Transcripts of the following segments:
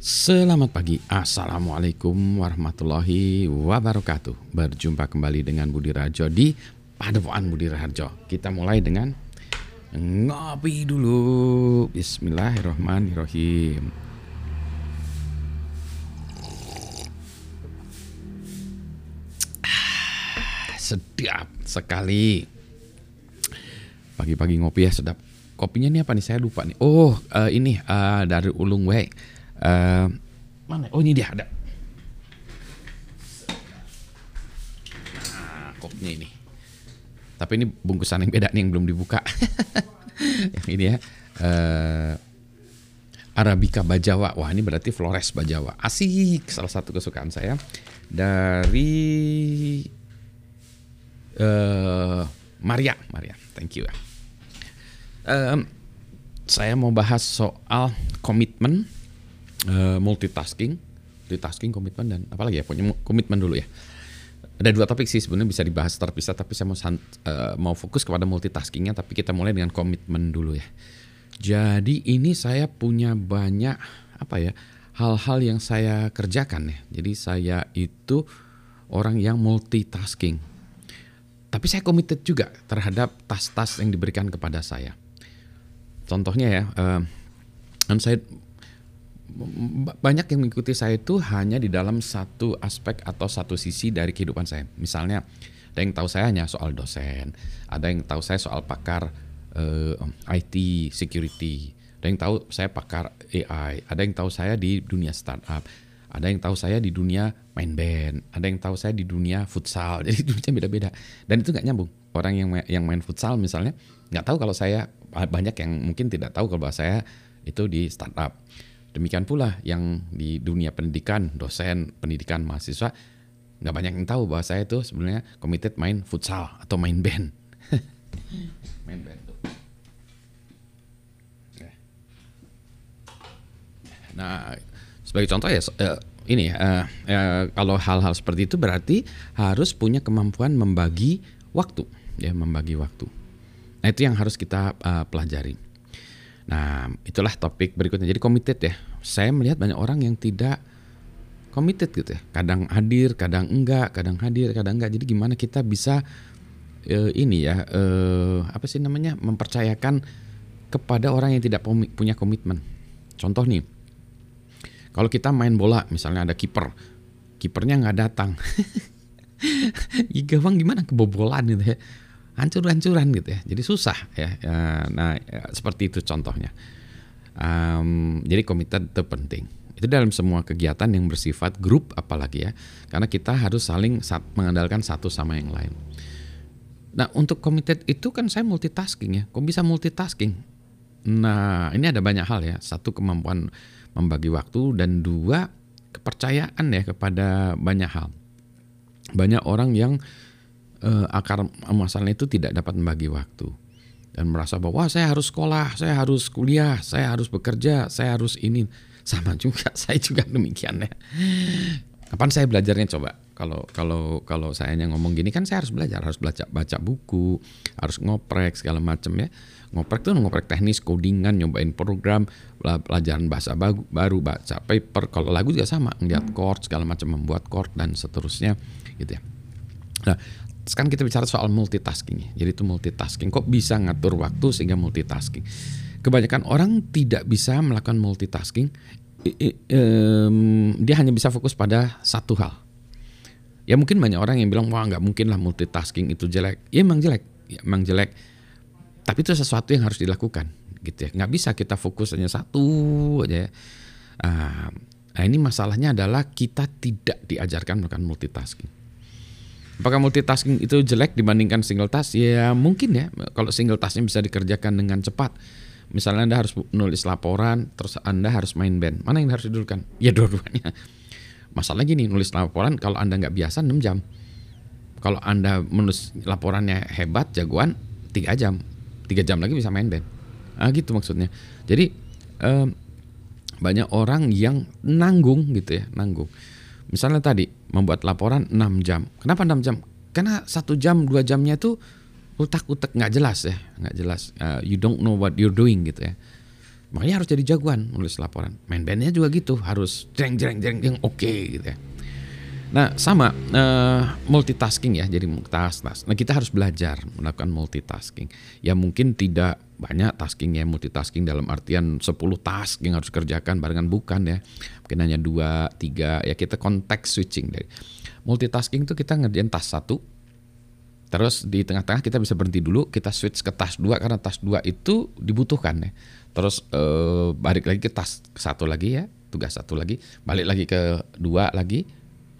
Selamat pagi, Assalamualaikum warahmatullahi wabarakatuh. Berjumpa kembali dengan Budi Rajo di Padepokan Budi Rajo Kita mulai dengan ngopi dulu. Bismillahirrahmanirrahim. Ah, Sedap sekali. Pagi-pagi ngopi ya sedap. Kopinya ini apa nih? Saya lupa nih. Oh uh, ini uh, dari Ulung Wei Uh, mana? Oh ini dia ada. Nah, kopnya ini. Tapi ini bungkusan yang beda nih yang belum dibuka. yang ini ya. Uh, Arabica Bajawa. Wah ini berarti Flores Bajawa. Asik. Salah satu kesukaan saya. Dari uh, Maria. Maria. Thank you. Um, saya mau bahas soal komitmen uh, multitasking, multitasking komitmen dan apalagi ya pokoknya komitmen dulu ya. Ada dua topik sih sebenarnya bisa dibahas terpisah tapi saya mau uh, mau fokus kepada multitaskingnya tapi kita mulai dengan komitmen dulu ya. Jadi ini saya punya banyak apa ya hal-hal yang saya kerjakan ya. Jadi saya itu orang yang multitasking. Tapi saya committed juga terhadap tas-tas yang diberikan kepada saya. Contohnya ya, uh, saya banyak yang mengikuti saya itu hanya di dalam satu aspek atau satu sisi dari kehidupan saya. Misalnya, ada yang tahu saya hanya soal dosen, ada yang tahu saya soal pakar uh, eh, IT, security, ada yang tahu saya pakar AI, ada yang tahu saya di dunia startup, ada yang tahu saya di dunia main band, ada yang tahu saya di dunia futsal. Jadi dunia beda-beda. Dan itu nggak nyambung. Orang yang yang main futsal misalnya nggak tahu kalau saya banyak yang mungkin tidak tahu kalau saya itu di startup Demikian pula yang di dunia pendidikan, dosen, pendidikan mahasiswa, nggak banyak yang tahu bahwa saya itu sebenarnya committed main futsal atau main band. main band tuh. Nah, sebagai contoh ya uh, ini uh, kalau hal-hal seperti itu berarti harus punya kemampuan membagi waktu, ya membagi waktu. Nah itu yang harus kita pelajari. Nah, itulah topik berikutnya. Jadi committed ya. Saya melihat banyak orang yang tidak committed gitu ya. Kadang hadir, kadang enggak, kadang hadir, kadang enggak. Jadi gimana kita bisa uh, ini ya, uh, apa sih namanya? mempercayakan kepada orang yang tidak punya komitmen. Contoh nih. Kalau kita main bola, misalnya ada kiper. Kipernya nggak datang. gawang gimana kebobolan gitu ya hancur-hancuran gitu ya. Jadi susah ya. ya nah, ya, seperti itu contohnya. Um, jadi komitmen itu penting. Itu dalam semua kegiatan yang bersifat grup apalagi ya. Karena kita harus saling mengandalkan satu sama yang lain. Nah, untuk committed itu kan saya multitasking ya. Kok bisa multitasking? Nah, ini ada banyak hal ya. Satu kemampuan membagi waktu dan dua kepercayaan ya kepada banyak hal. Banyak orang yang uh, akar masalahnya itu tidak dapat membagi waktu dan merasa bahwa saya harus sekolah, saya harus kuliah, saya harus bekerja, saya harus ini. Sama juga, saya juga demikian ya. Kapan saya belajarnya coba? Kalau kalau kalau saya yang ngomong gini kan saya harus belajar, harus baca baca buku, harus ngoprek segala macam ya. Ngoprek tuh ngoprek teknis, codingan, nyobain program, pelajaran bahasa baru, baru baca paper. Kalau lagu juga sama, ngeliat chord segala macam, membuat chord dan seterusnya gitu ya. Nah, sekarang kita bicara soal multitasking. Jadi itu multitasking. Kok bisa ngatur waktu sehingga multitasking? Kebanyakan orang tidak bisa melakukan multitasking. dia hanya bisa fokus pada satu hal. Ya mungkin banyak orang yang bilang wah nggak mungkin lah multitasking itu jelek. Ya emang jelek, ya, emang jelek. Tapi itu sesuatu yang harus dilakukan, gitu ya. Nggak bisa kita fokus hanya satu aja. Ya. Nah ini masalahnya adalah kita tidak diajarkan melakukan multitasking. Apakah multitasking itu jelek dibandingkan single task? Ya mungkin ya. Kalau single tasknya bisa dikerjakan dengan cepat. Misalnya Anda harus nulis laporan, terus Anda harus main band. Mana yang harus didulukan? Ya dua-duanya. Masalah gini, nulis laporan kalau Anda nggak biasa 6 jam. Kalau Anda menulis laporannya hebat, jagoan, 3 jam. 3 jam lagi bisa main band. Ah gitu maksudnya. Jadi eh, banyak orang yang nanggung gitu ya, nanggung. Misalnya tadi membuat laporan 6 jam. Kenapa 6 jam? Karena satu jam dua jamnya itu utak-utak nggak jelas ya, nggak jelas. Uh, you don't know what you're doing gitu ya. Makanya harus jadi jagoan nulis laporan. Main bandnya juga gitu, harus jeng jeng jeng jeng oke okay, gitu ya. Nah sama uh, multitasking ya, jadi multitasking. Nah kita harus belajar melakukan multitasking. Ya mungkin tidak banyak tasking ya multitasking dalam artian 10 task yang harus kerjakan barengan bukan ya. Mungkin hanya dua, tiga ya kita konteks switching dari multitasking itu kita ngerjain task satu, Terus di tengah-tengah kita bisa berhenti dulu, kita switch ke tas 2 karena tas 2 itu dibutuhkan ya. Terus eh, balik lagi ke tas satu lagi ya, tugas satu lagi, balik lagi ke dua lagi.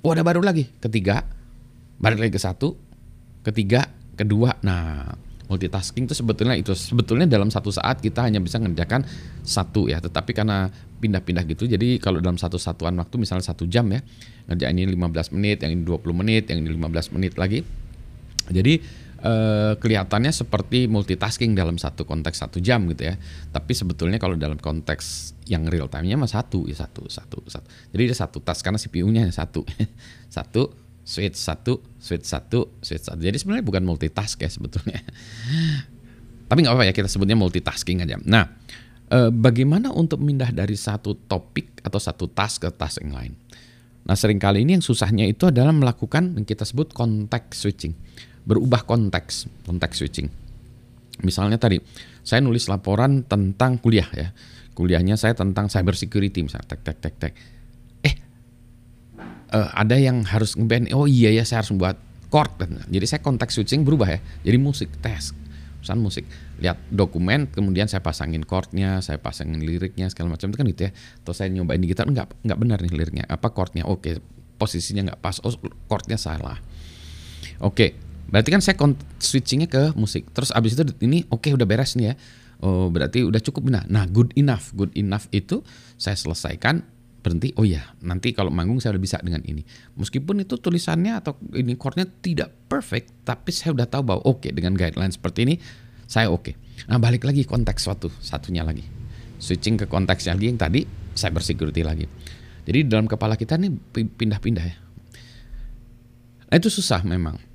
Oh ada baru lagi, ketiga, balik lagi ke satu, ketiga, kedua. Nah multitasking itu sebetulnya itu sebetulnya dalam satu saat kita hanya bisa mengerjakan satu ya. Tetapi karena pindah-pindah gitu jadi kalau dalam satu satuan waktu misalnya satu jam ya ngerjain ini 15 menit yang ini 20 menit yang ini 15 menit lagi. Jadi eh, kelihatannya seperti multitasking dalam satu konteks satu jam gitu ya. Tapi sebetulnya kalau dalam konteks yang real time-nya mah satu ya satu satu satu. Jadi ada satu tas karena CPU-nya satu satu switch satu switch satu switch satu. Jadi sebenarnya bukan multitask ya sebetulnya. Tapi nggak apa-apa ya kita sebutnya multitasking aja. Nah, eh, bagaimana untuk pindah dari satu topik atau satu task ke task yang lain? Nah, sering kali ini yang susahnya itu adalah melakukan yang kita sebut context switching berubah konteks, konteks switching. Misalnya tadi, saya nulis laporan tentang kuliah ya. Kuliahnya saya tentang cyber security misalnya, tek tek tek tek. Eh, uh, ada yang harus ngeband, oh iya ya saya harus membuat chord. Jadi saya konteks switching berubah ya. Jadi musik, tes, pesan musik. Lihat dokumen, kemudian saya pasangin chordnya, saya pasangin liriknya, segala macam itu kan gitu ya. Atau saya nyobain di gitar, enggak, enggak benar nih liriknya. Apa chordnya? Oke, posisinya enggak pas. Oh, chordnya salah. Oke, Berarti kan saya switchingnya ke musik. Terus abis itu ini oke okay, udah beres nih ya. Oh berarti udah cukup benar. Nah good enough, good enough itu saya selesaikan berhenti. Oh ya nanti kalau manggung saya udah bisa dengan ini. Meskipun itu tulisannya atau ini chordnya tidak perfect, tapi saya udah tahu bahwa oke okay, dengan guideline seperti ini saya oke. Okay. Nah balik lagi konteks suatu satunya lagi. Switching ke konteks yang lagi yang tadi cyber security lagi. Jadi dalam kepala kita nih pindah-pindah ya. Nah itu susah memang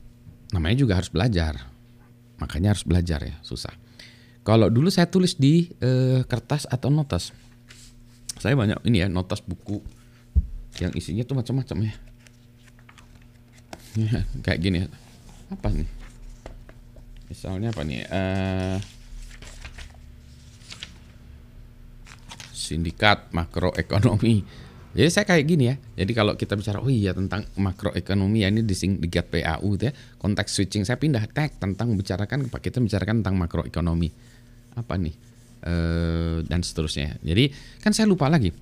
namanya juga harus belajar. Makanya harus belajar ya, susah. Kalau dulu saya tulis di eh, kertas atau notas. Saya banyak ini ya, notas buku yang isinya tuh macam-macam ya. ya. Kayak gini. Apa nih? Misalnya apa nih? Uh, sindikat makroekonomi jadi saya kayak gini ya. Jadi kalau kita bicara oh iya tentang makroekonomi ya ini di di PAU itu ya. Konteks switching saya pindah tag tentang membicarakan kita bicarakan tentang makroekonomi. Apa nih? E, dan seterusnya. Jadi kan saya lupa lagi.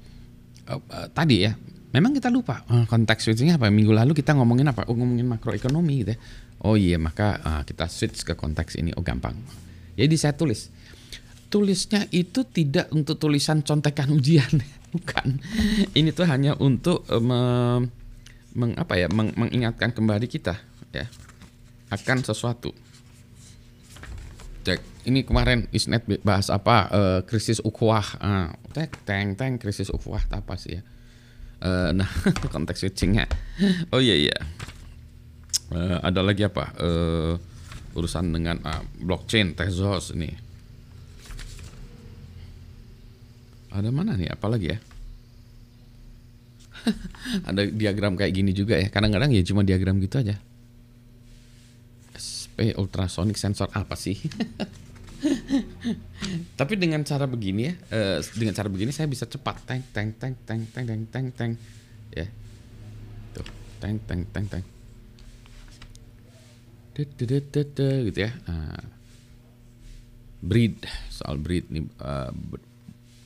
E, e, tadi ya. Memang kita lupa konteks switchingnya apa? Minggu lalu kita ngomongin apa? Oh ngomongin makroekonomi gitu ya. Oh iya maka uh, kita switch ke konteks ini. Oh gampang. Jadi saya tulis. Tulisnya itu tidak untuk tulisan contekan ujian bukan. Ini tuh hanya untuk uh, me, meng, apa ya meng, mengingatkan kembali kita ya akan sesuatu. Cek ini kemarin isnet bahas apa uh, krisis ukhuwah. Uh, tek teng teng krisis ukhuwah apa sih ya. Uh, nah konteks switchingnya oh iya iya. Uh, ada lagi apa? Uh, urusan dengan uh, blockchain Tezos ini ada mana nih? Apalagi ya? Ada diagram kayak gini juga ya. Kadang-kadang ya cuma diagram gitu aja. SP ultrasonic sensor apa sih? Tapi dengan cara begini ya uh, dengan cara begini saya bisa cepat. Teng teng teng teng teng teng teng teng. Ya. Tuh. Teng teng teng teng. Gitu ya. Uh, breed. Soal breed nih uh,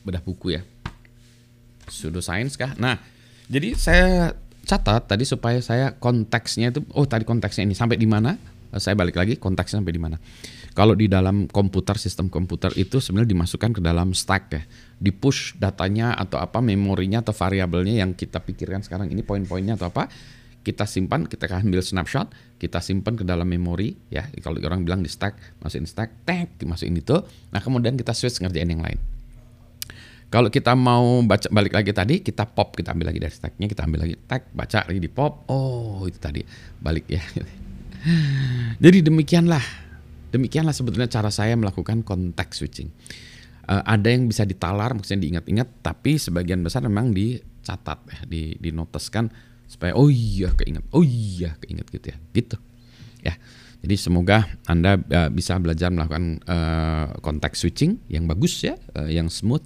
bedah buku ya. Pseudoscience kah? Nah, jadi saya catat tadi supaya saya konteksnya itu oh tadi konteksnya ini sampai di mana? Saya balik lagi konteksnya sampai di mana. Kalau di dalam komputer sistem komputer itu sebenarnya dimasukkan ke dalam stack ya. Di push datanya atau apa memorinya atau variabelnya yang kita pikirkan sekarang ini poin-poinnya atau apa kita simpan, kita ambil snapshot, kita simpan ke dalam memori ya. Kalau orang bilang di stack, masukin stack, tag, dimasukin itu. Nah, kemudian kita switch ngerjain yang lain. Kalau kita mau baca balik lagi tadi, kita pop, kita ambil lagi dari stacknya, kita ambil lagi tag, baca lagi di pop. Oh, itu tadi balik ya. Jadi demikianlah, demikianlah sebetulnya cara saya melakukan konteks switching. uh, ada yang bisa ditalar maksudnya diingat-ingat tapi sebagian besar memang dicatat ya di dinoteskan supaya oh iya keinget oh iya keinget gitu ya gitu ya jadi semoga anda uh, bisa belajar melakukan uh, switching yang bagus ya uh, yang smooth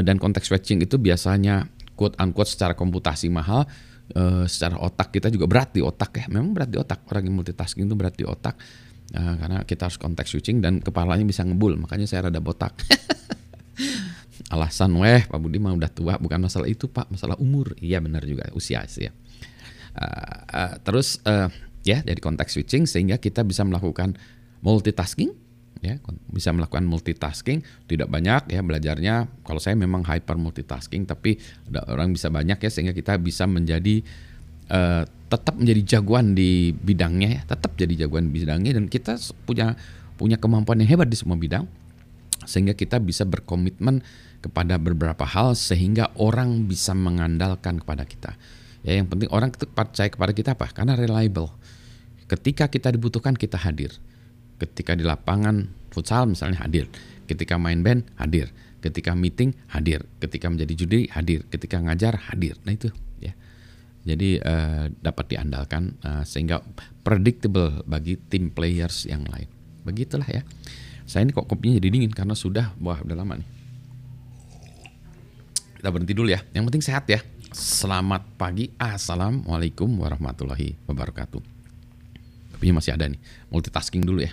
dan konteks switching itu biasanya quote unquote secara komputasi mahal uh, secara otak kita juga berat di otak ya. Memang berat di otak orang yang multitasking itu berat di otak. Uh, karena kita harus konteks switching dan kepalanya bisa ngebul makanya saya rada botak. Alasan weh Pak Budi mah udah tua bukan masalah itu Pak masalah umur. Iya benar juga usia sih ya. Uh, uh, terus uh, ya dari konteks switching sehingga kita bisa melakukan multitasking ya bisa melakukan multitasking tidak banyak ya belajarnya kalau saya memang hyper multitasking tapi ada orang bisa banyak ya sehingga kita bisa menjadi uh, tetap menjadi jagoan di bidangnya ya tetap jadi jagoan di bidangnya dan kita punya punya kemampuan yang hebat di semua bidang sehingga kita bisa berkomitmen kepada beberapa hal sehingga orang bisa mengandalkan kepada kita Ya yang penting orang itu percaya kepada kita apa? Karena reliable. Ketika kita dibutuhkan kita hadir. Ketika di lapangan futsal misalnya hadir. Ketika main band hadir. Ketika meeting hadir. Ketika menjadi judi hadir. Ketika ngajar hadir. Nah itu ya. Jadi uh, dapat diandalkan uh, sehingga predictable bagi tim players yang lain. Begitulah ya. Saya ini kok kopinya jadi dingin karena sudah wah udah lama nih. Kita berhenti dulu ya. Yang penting sehat ya. Selamat pagi, Assalamualaikum warahmatullahi wabarakatuh. Tapi masih ada nih, multitasking dulu ya.